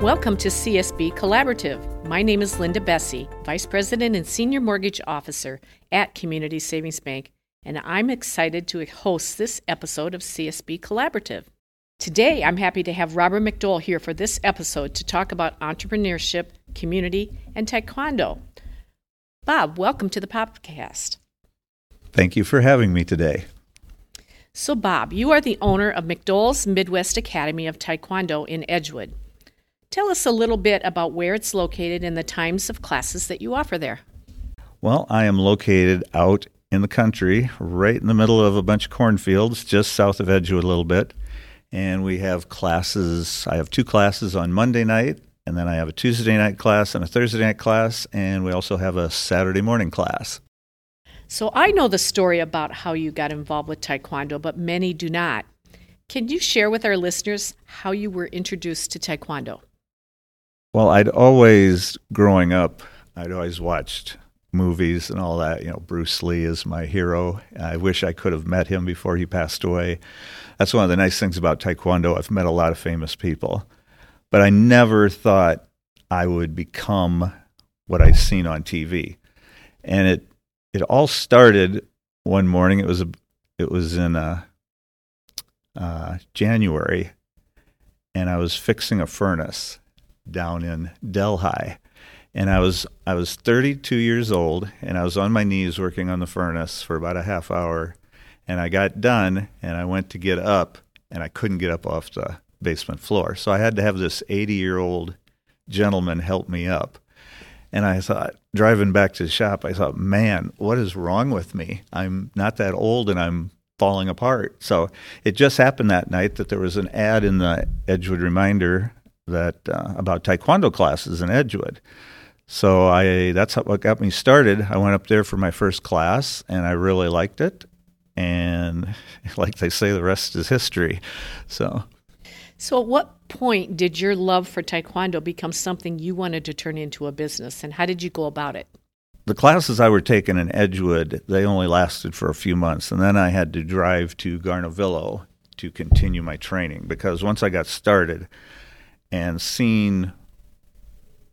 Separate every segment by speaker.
Speaker 1: Welcome to CSB Collaborative. My name is Linda Bessey, Vice President and Senior Mortgage Officer at Community Savings Bank, and I'm excited to host this episode of CSB Collaborative. Today, I'm happy to have Robert McDowell here for this episode to talk about entrepreneurship, community, and taekwondo. Bob, welcome to the podcast.
Speaker 2: Thank you for having me today.
Speaker 1: So, Bob, you are the owner of McDowell's Midwest Academy of Taekwondo in Edgewood. Tell us a little bit about where it's located and the times of classes that you offer there.
Speaker 2: Well, I am located out in the country, right in the middle of a bunch of cornfields, just south of Edgewood a little bit. And we have classes. I have two classes on Monday night, and then I have a Tuesday night class and a Thursday night class, and we also have a Saturday morning class.
Speaker 1: So I know the story about how you got involved with Taekwondo, but many do not. Can you share with our listeners how you were introduced to Taekwondo?
Speaker 2: Well, I'd always, growing up, I'd always watched movies and all that. You know, Bruce Lee is my hero. I wish I could have met him before he passed away. That's one of the nice things about Taekwondo. I've met a lot of famous people, but I never thought I would become what I'd seen on TV. And it it all started one morning. It was a it was in uh, uh, January, and I was fixing a furnace down in Delhi. And I was I was 32 years old, and I was on my knees working on the furnace for about a half hour. And I got done, and I went to get up, and I couldn't get up off the basement floor. So I had to have this 80 year old gentleman help me up. And I thought, driving back to the shop, I thought, man, what is wrong with me? I'm not that old and I'm falling apart. So it just happened that night that there was an ad in the Edgewood Reminder that uh, about taekwondo classes in Edgewood. So I that's what got me started. I went up there for my first class, and I really liked it. And like they say, the rest is history. So.
Speaker 1: So, at what point did your love for Taekwondo become something you wanted to turn into a business, and how did you go about it?
Speaker 2: The classes I were taking in Edgewood, they only lasted for a few months, and then I had to drive to Garnavillo to continue my training because once I got started, and seen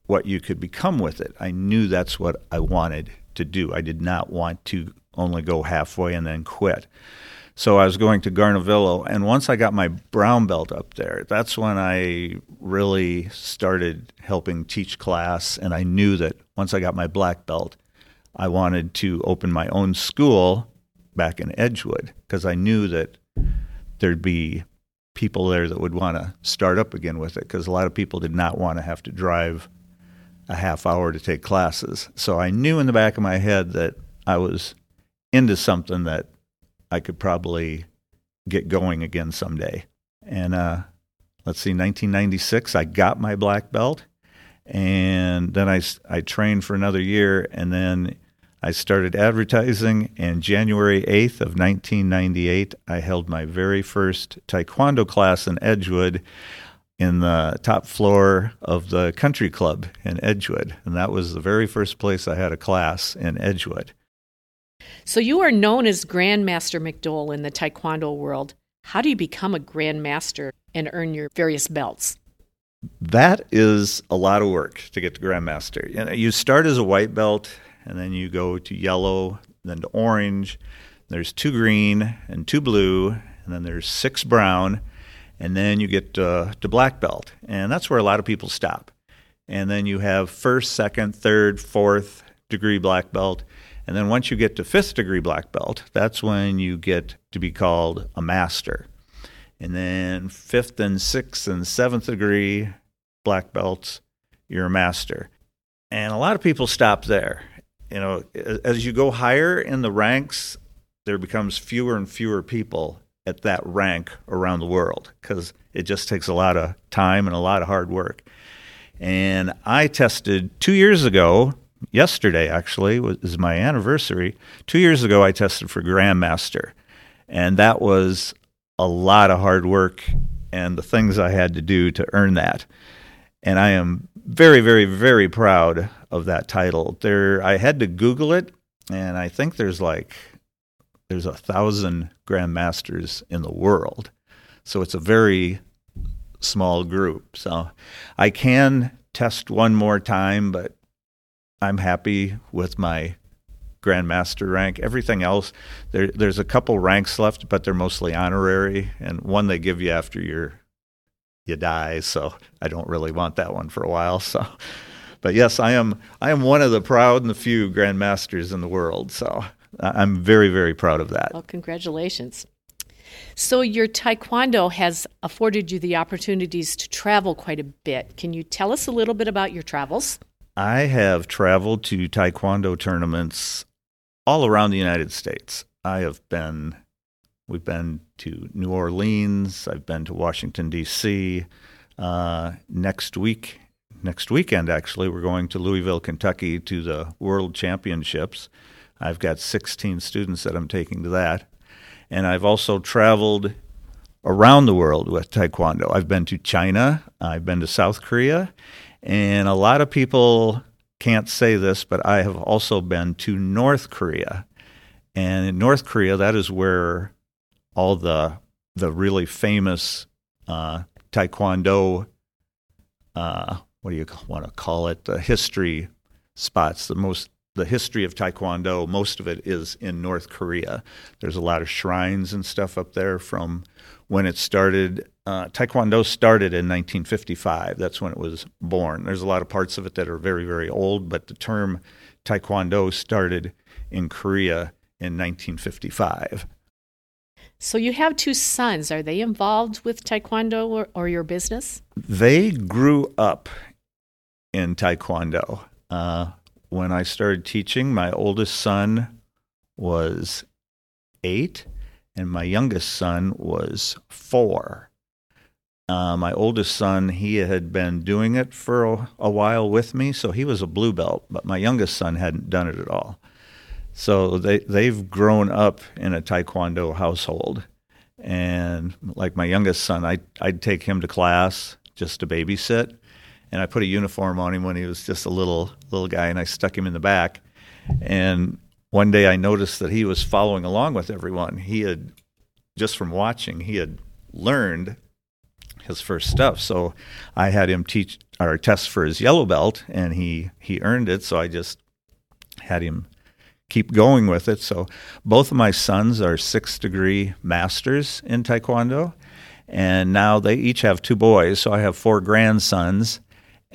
Speaker 2: what you could become with it. I knew that's what I wanted to do. I did not want to only go halfway and then quit. So I was going to Garnavillo, and once I got my brown belt up there, that's when I really started helping teach class. And I knew that once I got my black belt, I wanted to open my own school back in Edgewood because I knew that there'd be people there that would want to start up again with it because a lot of people did not want to have to drive a half hour to take classes. So I knew in the back of my head that I was into something that I could probably get going again someday. And uh, let's see, 1996, I got my black belt, and then I I trained for another year, and then I started advertising, and January 8th of 1998, I held my very first taekwondo class in Edgewood in the top floor of the country club in Edgewood. And that was the very first place I had a class in Edgewood.
Speaker 1: So you are known as Grandmaster McDowell in the taekwondo world. How do you become a grandmaster and earn your various belts?
Speaker 2: That is a lot of work to get to grandmaster. You, know, you start as a white belt and then you go to yellow, then to orange. There's two green and two blue, and then there's six brown, and then you get uh, to black belt, and that's where a lot of people stop. And then you have first, second, third, fourth degree black belt, and then once you get to fifth degree black belt, that's when you get to be called a master. And then fifth and sixth and seventh degree black belts, you're a master. And a lot of people stop there you know, as you go higher in the ranks, there becomes fewer and fewer people at that rank around the world because it just takes a lot of time and a lot of hard work. And I tested two years ago, yesterday actually, was my anniversary. Two years ago, I tested for Grandmaster. And that was a lot of hard work and the things I had to do to earn that. And I am very, very, very proud of that title. There, I had to Google it, and I think there's like there's a thousand grandmasters in the world, so it's a very small group. So I can test one more time, but I'm happy with my grandmaster rank. Everything else, there, there's a couple ranks left, but they're mostly honorary, and one they give you after you're you die. So I don't really want that one for a while. So, but yes, I am I am one of the proud and the few grandmasters in the world. So I'm very very proud of that.
Speaker 1: Well, congratulations. So, your taekwondo has afforded you the opportunities to travel quite a bit. Can you tell us a little bit about your travels?
Speaker 2: I have traveled to taekwondo tournaments all around the United States. I have been, we've been to New Orleans, I've been to Washington, D.C. Uh, next week, next weekend, actually, we're going to Louisville, Kentucky to the World Championships. I've got 16 students that I'm taking to that. And I've also traveled around the world with Taekwondo. I've been to China, I've been to South Korea, and a lot of people can't say this, but I have also been to North Korea. And in North Korea, that is where all the the really famous uh, Taekwondo, uh, what do you want to call it, the history spots, the most the history of Taekwondo, most of it is in North Korea. There's a lot of shrines and stuff up there from when it started. Uh, Taekwondo started in 1955. That's when it was born. There's a lot of parts of it that are very, very old, but the term Taekwondo started in Korea in 1955.
Speaker 1: So you have two sons. Are they involved with Taekwondo or, or your business?
Speaker 2: They grew up in Taekwondo. Uh, when I started teaching, my oldest son was eight, and my youngest son was four. Uh, my oldest son, he had been doing it for a, a, while with me, so he was a blue belt, but my youngest son hadn't done it at all. So they, they've grown up in a Taekwondo household. And like my youngest son, I, I'd take him to class just to babysit and I put a uniform on him when he was just a little little guy, and I stuck him in the back. And one day I noticed that he was following along with everyone. He had just from watching, he had learned his first stuff. So I had him teach or test for his yellow belt, and he he earned it. So I just had him keep going with it. So both of my sons are six degree masters in Taekwondo. And now they each have two boys. So I have four grandsons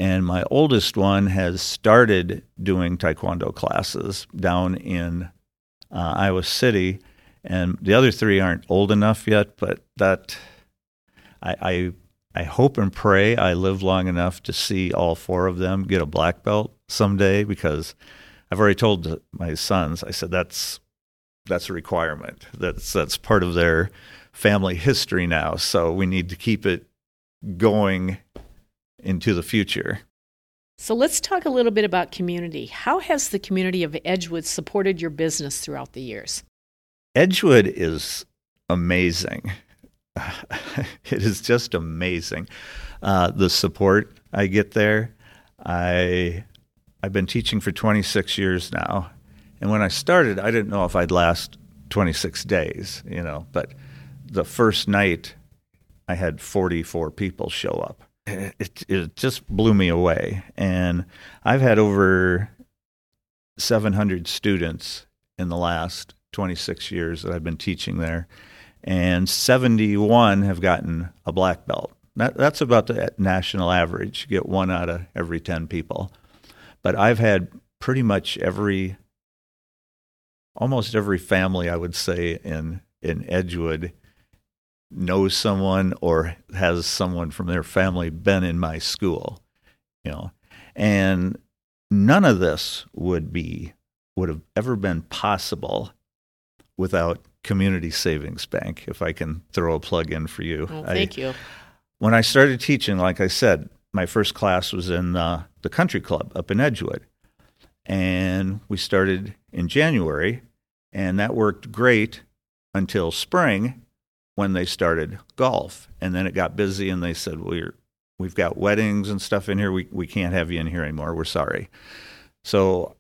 Speaker 2: and my oldest one has started doing taekwondo classes down in uh, Iowa City, and the other three aren't old enough yet. But that I, I I hope and pray I live long enough to see all four of them get a black belt someday because I've already told my sons. I said that's that's a requirement. That's that's part of their family history now. So we need to keep it going into the future.
Speaker 1: So let's talk a little bit about community. How has the community of Edgewood supported your business throughout the years?
Speaker 2: Edgewood is amazing. it is just amazing. Uh, the support I get there. I I've been teaching for 26 years now, and when I started, I didn't know if I'd last 26 days, you know. But the first night, I had 44 people show up it, it just blew me away. And I've had over 700 students in the last 26 years that I've been teaching there, and 71 have gotten a black belt. That, that's about the national average. You get one out of every 10 people. But I've had pretty much every, almost every family, I would say, in, in Edgewood knows someone or has someone from their family been in my school, you know, and none of this would be would have ever been possible without Community Savings Bank. If I can throw a plug in for you,
Speaker 1: well, thank
Speaker 2: I,
Speaker 1: you.
Speaker 2: When I started teaching, like I said, my first class was in uh, the country club up in Edgewood, and we started in January, and that worked great until spring when they started golf. And then it got busy and they said, We're we've got weddings and stuff in here. We we can't have you in here anymore. We're sorry. So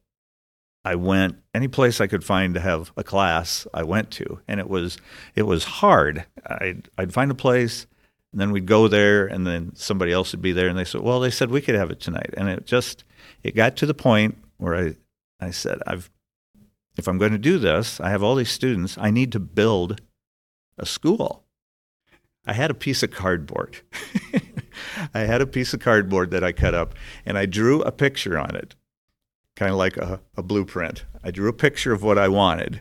Speaker 2: I went any place I could find to have a class I went to. And it was it was hard. I'd I'd find a place And then we'd go there, and then somebody else would be there, and they said, "Well, they said we could have it tonight." And it just it got to the point where I I said, "I've if I'm going to do this, I have all these students. I need to build a school." I had a piece of cardboard. I had a piece of cardboard that I cut up, and I drew a picture on it, kind of like a, a blueprint. I drew a picture of what I wanted,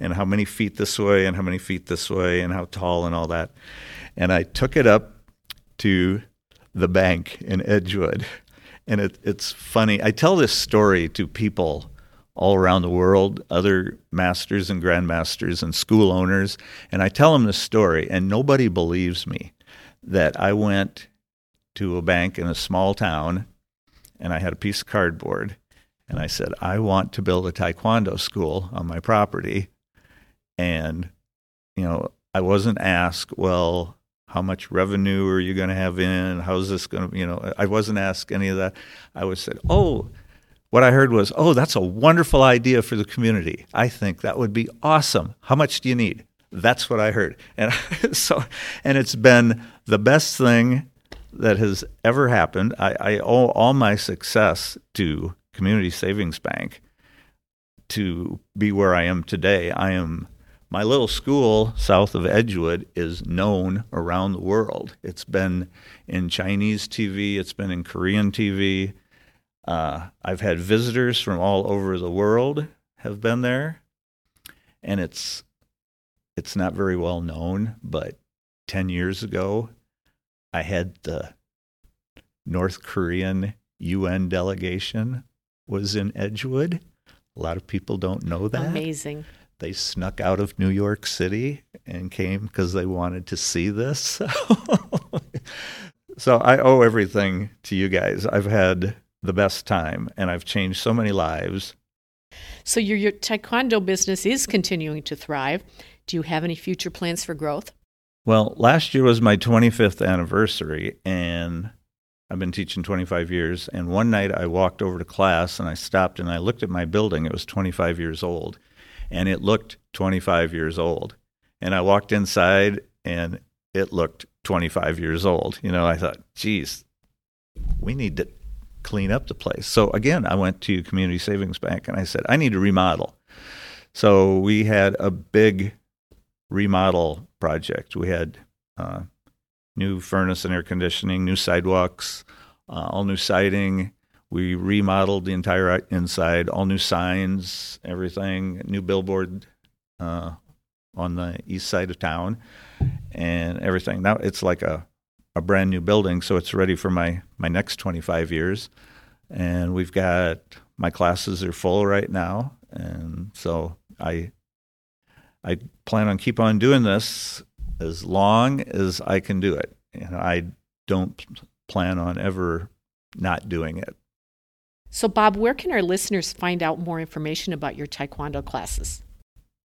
Speaker 2: and how many feet this way, and how many feet this way, and how tall, and all that and I took it up to the bank in Edgewood. And it, it's funny. I tell this story to people all around the world, other masters and grandmasters and school owners, and I tell them this story, and nobody believes me that I went to a bank in a small town and I had a piece of cardboard and I said, I want to build a taekwondo school on my property. And, you know, I wasn't asked, well, how much revenue are you going to have in? How's this going to, you know, I wasn't asked any of that. I was said, oh, what I heard was, oh, that's a wonderful idea for the community. I think that would be awesome. How much do you need? That's what I heard. And so, and it's been the best thing that has ever happened. I, I owe all my success to Community Savings Bank to be where I am today. I am my little school south of Edgewood is known around the world. It's been in Chinese TV, it's been in Korean TV. Uh, I've had visitors from all over the world have been there, and it's it's not very well known. But ten years ago, I had the North Korean UN delegation was in Edgewood. A lot of people don't know that.
Speaker 1: Amazing
Speaker 2: they snuck out of New York City and came because they wanted to see this. so I owe everything to you guys. I've had the best time and I've changed so many lives.
Speaker 1: So your, your taekwondo business is continuing to thrive. Do you have any future plans for growth?
Speaker 2: Well, last year was my 25th anniversary and I've been teaching 25 years. And one night I walked over to class and I stopped and I looked at my building. It was 25 years old and it looked 25 years old. And I walked inside and it looked 25 years old. You know, I thought, geez, we need to clean up the place. So again, I went to Community Savings Bank and I said, I need to remodel. So we had a big remodel project. We had uh, new furnace and air conditioning, new sidewalks, uh, all new siding, we remodeled the entire inside, all new signs, everything, new billboard uh, on the east side of town, and everything. Now it's like a, a brand new building, so it's ready for my, my next 25 years. And we've got my classes are full right now, and so I I plan on keep on doing this as long as I can do it. And I don't plan on ever not doing it.
Speaker 1: So, Bob, where can our listeners find out more information about your Taekwondo classes?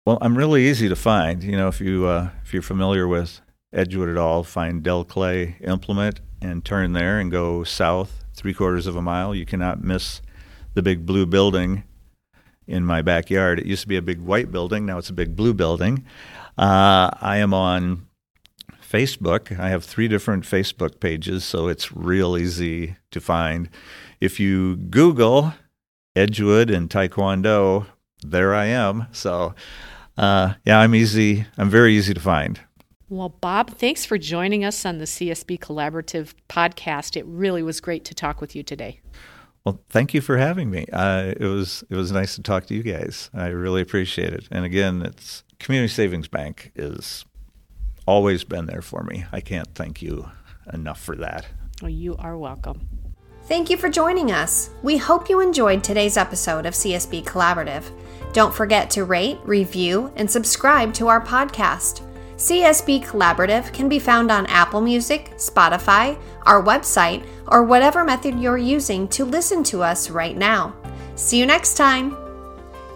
Speaker 2: Well, I'm really easy to find. You know, if you uh, if you're familiar with Edgewood at all, find Del Clay Implement and turn there and go south three quarters of a mile. You cannot miss the big blue building in my backyard. It used to be a big white building. Now it's a big blue building. Uh, I am on Facebook. I have three different Facebook pages, so it's real easy to find. If you Google Edgewood and Taekwondo, there I am. So, uh, yeah, I'm easy. I'm very easy to find.
Speaker 1: Well, Bob, thanks for joining us on the CSB Collaborative podcast. It really was great to talk with you today.
Speaker 2: Well, thank you for having me. Uh, it was it was nice to talk to you guys. I really appreciate it. And again, it's Community Savings Bank is always been there for me. I can't thank you enough for that.
Speaker 1: Well, you are welcome.
Speaker 3: Thank you for joining us. We hope you enjoyed today's episode of CSB Collaborative. Don't forget to rate, review, and subscribe to our podcast. CSB Collaborative can be found on Apple Music, Spotify, our website, or whatever method you're using to listen to us right now. See you next time.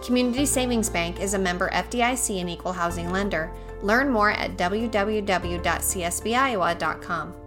Speaker 3: Community Savings Bank is a member FDIC and equal housing lender. Learn more at www.csbiowa.com.